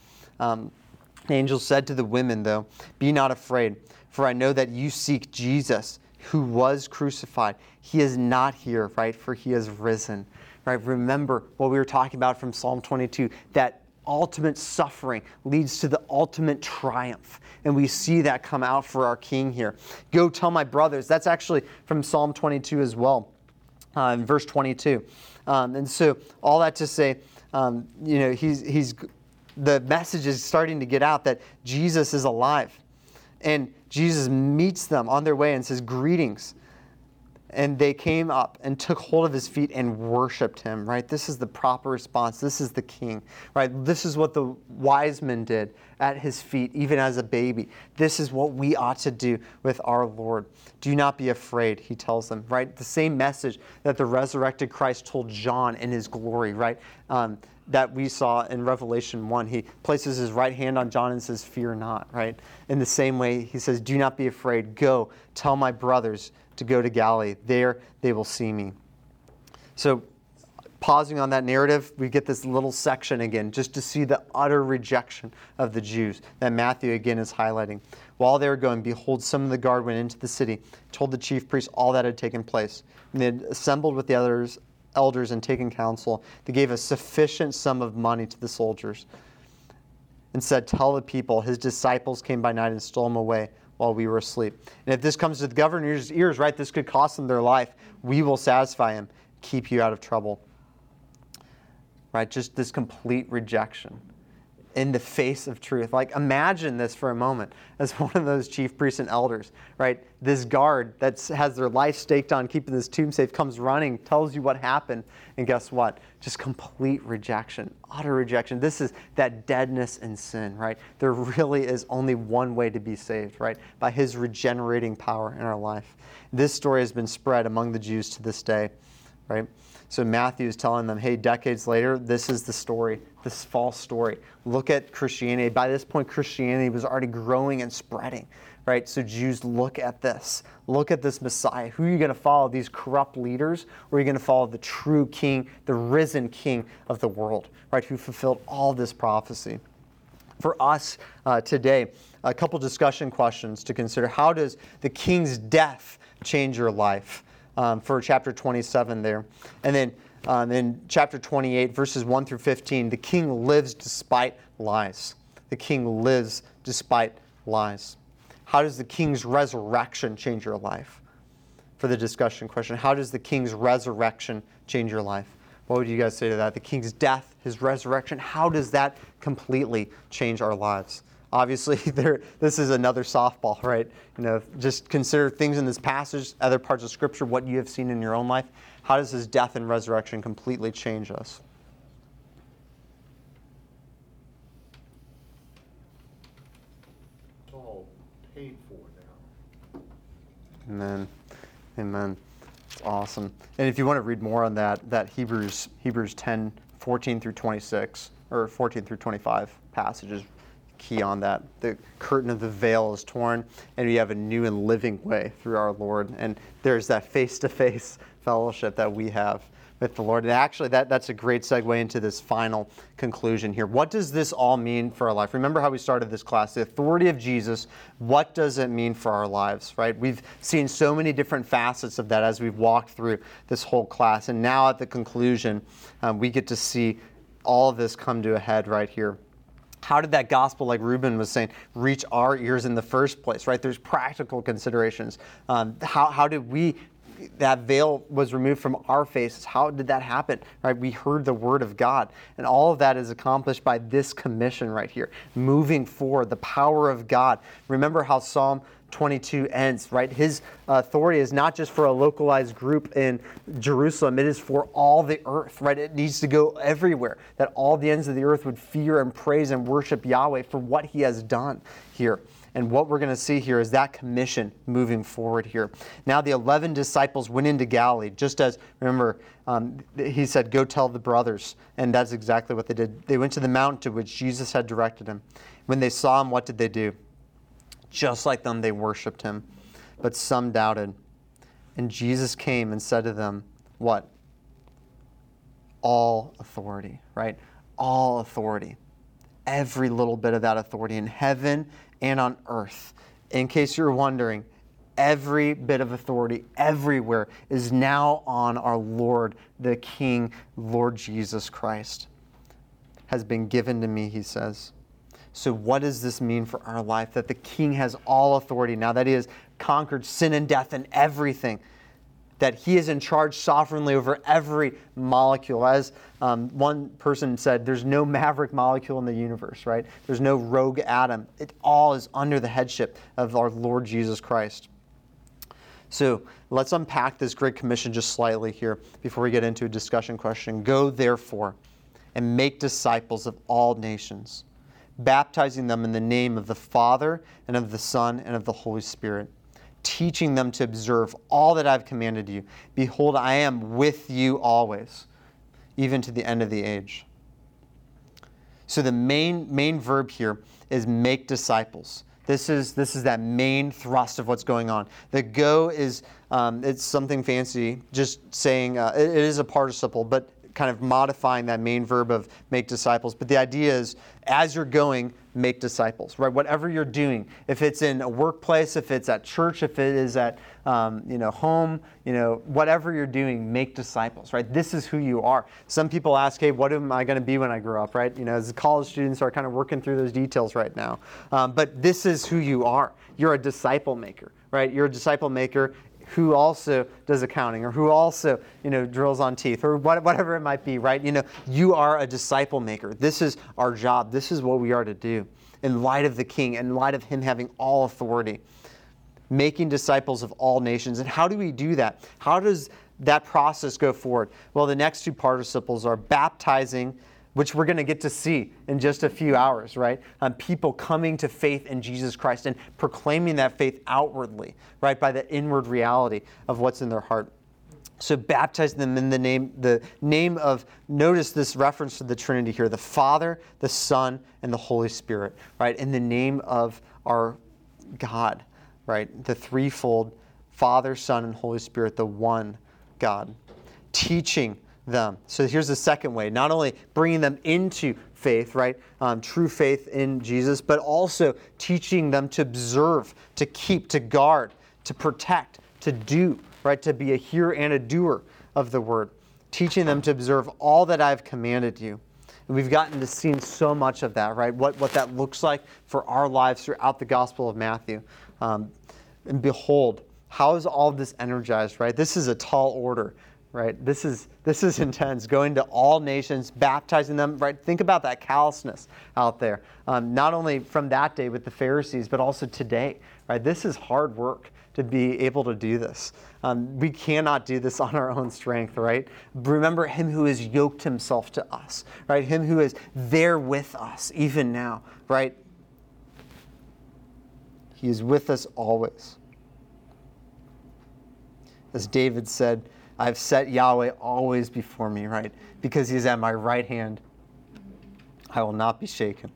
The angel said to the women, though, Be not afraid, for I know that you seek Jesus, who was crucified. He is not here, right? For he has risen. Right? Remember what we were talking about from Psalm 22 that ultimate suffering leads to the ultimate triumph. And we see that come out for our King here. Go tell my brothers. That's actually from Psalm 22 as well, uh, in verse 22. Um, and so, all that to say, um, you know, he's, he's the message is starting to get out that Jesus is alive. And Jesus meets them on their way and says, Greetings. And they came up and took hold of his feet and worshiped him, right? This is the proper response. This is the king, right? This is what the wise men did at his feet, even as a baby. This is what we ought to do with our Lord. Do not be afraid, he tells them, right? The same message that the resurrected Christ told John in his glory, right? Um, that we saw in Revelation 1. He places his right hand on John and says, Fear not, right? In the same way, he says, Do not be afraid. Go, tell my brothers to go to Galilee. There they will see me. So, pausing on that narrative, we get this little section again just to see the utter rejection of the Jews that Matthew again is highlighting. While they were going, behold, some of the guard went into the city, told the chief priests all that had taken place. And they had assembled with the others elders and taken counsel, they gave a sufficient sum of money to the soldiers and said, Tell the people, his disciples came by night and stole him away while we were asleep. And if this comes to the governor's ears, right, this could cost them their life. We will satisfy him, keep you out of trouble. Right, just this complete rejection. In the face of truth. Like, imagine this for a moment as one of those chief priests and elders, right? This guard that has their life staked on keeping this tomb safe comes running, tells you what happened, and guess what? Just complete rejection, utter rejection. This is that deadness in sin, right? There really is only one way to be saved, right? By his regenerating power in our life. This story has been spread among the Jews to this day, right? So Matthew is telling them, hey, decades later, this is the story, this false story. Look at Christianity. By this point, Christianity was already growing and spreading, right? So Jews, look at this. Look at this Messiah. Who are you going to follow? These corrupt leaders? Or are you going to follow the true king, the risen king of the world, right? Who fulfilled all this prophecy. For us uh, today, a couple discussion questions to consider. How does the king's death change your life? Um, for chapter 27 there. And then um, in chapter 28, verses 1 through 15, the king lives despite lies. The king lives despite lies. How does the king's resurrection change your life? For the discussion question, how does the king's resurrection change your life? What would you guys say to that? The king's death, his resurrection, how does that completely change our lives? Obviously there, this is another softball right? You know just consider things in this passage other parts of scripture what you have seen in your own life. How does his death and resurrection completely change us? It's all paid for now. amen. Amen. It's awesome. And if you want to read more on that that hebrews hebrews 10 14 through 26 or 14 through 25 passages key on that. The curtain of the veil is torn, and we have a new and living way through our Lord. And there's that face to face fellowship that we have with the Lord. And actually, that, that's a great segue into this final conclusion here. What does this all mean for our life? Remember how we started this class the authority of Jesus. What does it mean for our lives, right? We've seen so many different facets of that as we've walked through this whole class. And now at the conclusion, um, we get to see all of this come to a head right here how did that gospel, like Ruben was saying, reach our ears in the first place, right? There's practical considerations. Um, how, how did we, that veil was removed from our faces? How did that happen, right? We heard the word of God. And all of that is accomplished by this commission right here, moving forward, the power of God. Remember how Psalm 22 ends, right? His authority is not just for a localized group in Jerusalem, it is for all the earth, right? It needs to go everywhere, that all the ends of the earth would fear and praise and worship Yahweh for what he has done here. And what we're going to see here is that commission moving forward here. Now, the 11 disciples went into Galilee, just as, remember, um, he said, Go tell the brothers. And that's exactly what they did. They went to the mountain to which Jesus had directed them. When they saw him, what did they do? Just like them, they worshiped him, but some doubted. And Jesus came and said to them, What? All authority, right? All authority. Every little bit of that authority in heaven and on earth. In case you're wondering, every bit of authority everywhere is now on our Lord, the King, Lord Jesus Christ. Has been given to me, he says. So, what does this mean for our life? That the King has all authority now, that he has conquered sin and death and everything, that he is in charge sovereignly over every molecule. As um, one person said, there's no maverick molecule in the universe, right? There's no rogue atom. It all is under the headship of our Lord Jesus Christ. So let's unpack this Great Commission just slightly here before we get into a discussion question. Go therefore and make disciples of all nations baptizing them in the name of the Father and of the Son and of the Holy Spirit, teaching them to observe all that I've commanded you. Behold, I am with you always, even to the end of the age. So the main main verb here is make disciples. This is this is that main thrust of what's going on. The go is um, it's something fancy, just saying uh, it, it is a participle, but kind of modifying that main verb of make disciples. But the idea is as you're going, make disciples, right? Whatever you're doing, if it's in a workplace, if it's at church, if it is at um, you know home, you know whatever you're doing, make disciples, right? This is who you are. Some people ask, hey, what am I going to be when I grow up, right? You know, as college students are kind of working through those details right now. Um, but this is who you are. You're a disciple maker, right? You're a disciple maker who also does accounting or who also, you know, drills on teeth or what, whatever it might be, right? You know, you are a disciple maker. This is our job. This is what we are to do in light of the king, in light of him having all authority, making disciples of all nations. And how do we do that? How does that process go forward? Well, the next two participles are baptizing, which we're going to get to see in just a few hours, right? Um, people coming to faith in Jesus Christ and proclaiming that faith outwardly, right, by the inward reality of what's in their heart. So baptizing them in the name, the name of, notice this reference to the Trinity here, the Father, the Son, and the Holy Spirit, right? In the name of our God, right? The threefold Father, Son, and Holy Spirit, the one God. Teaching them. So here's the second way not only bringing them into faith, right? Um, true faith in Jesus, but also teaching them to observe, to keep, to guard, to protect, to do right? To be a hearer and a doer of the word, teaching them to observe all that I've commanded you. And we've gotten to see so much of that, right? What, what that looks like for our lives throughout the Gospel of Matthew. Um, and behold, how is all this energized, right? This is a tall order, right? This is this is intense. Going to all nations, baptizing them, right? Think about that callousness out there. Um, not only from that day with the Pharisees, but also today, right? This is hard work to be able to do this. Um, we cannot do this on our own strength, right? Remember Him who has yoked Himself to us, right? Him who is there with us even now, right? He is with us always. As David said, I've set Yahweh always before me, right? Because He's at my right hand. I will not be shaken.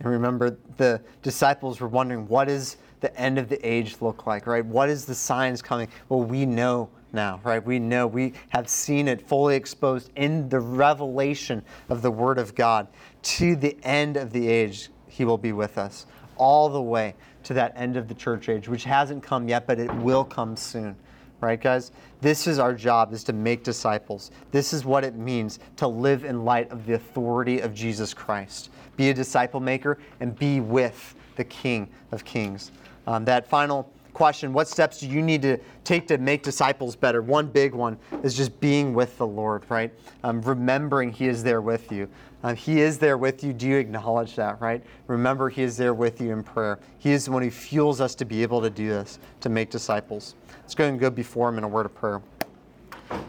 And remember, the disciples were wondering, what is the end of the age look like, right? What is the signs coming? Well, we know now, right? We know we have seen it fully exposed in the revelation of the Word of God. To the end of the age, He will be with us, all the way to that end of the church age, which hasn't come yet, but it will come soon. Right, guys? This is our job, is to make disciples. This is what it means to live in light of the authority of Jesus Christ. Be a disciple maker and be with the King of Kings. Um, that final question what steps do you need to take to make disciples better? One big one is just being with the Lord, right? Um, remembering He is there with you. Um, he is there with you. Do you acknowledge that, right? Remember, He is there with you in prayer. He is the one who fuels us to be able to do this, to make disciples. Let's go and go before Him in a word of prayer.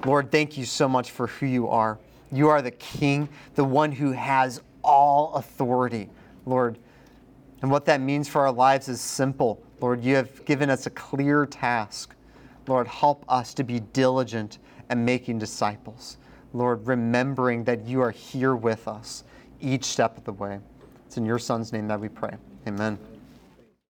Lord, thank you so much for who you are. You are the King, the one who has all authority, Lord. And what that means for our lives is simple. Lord, you have given us a clear task. Lord, help us to be diligent and making disciples. Lord, remembering that you are here with us each step of the way. It's in your Son's name that we pray. Amen.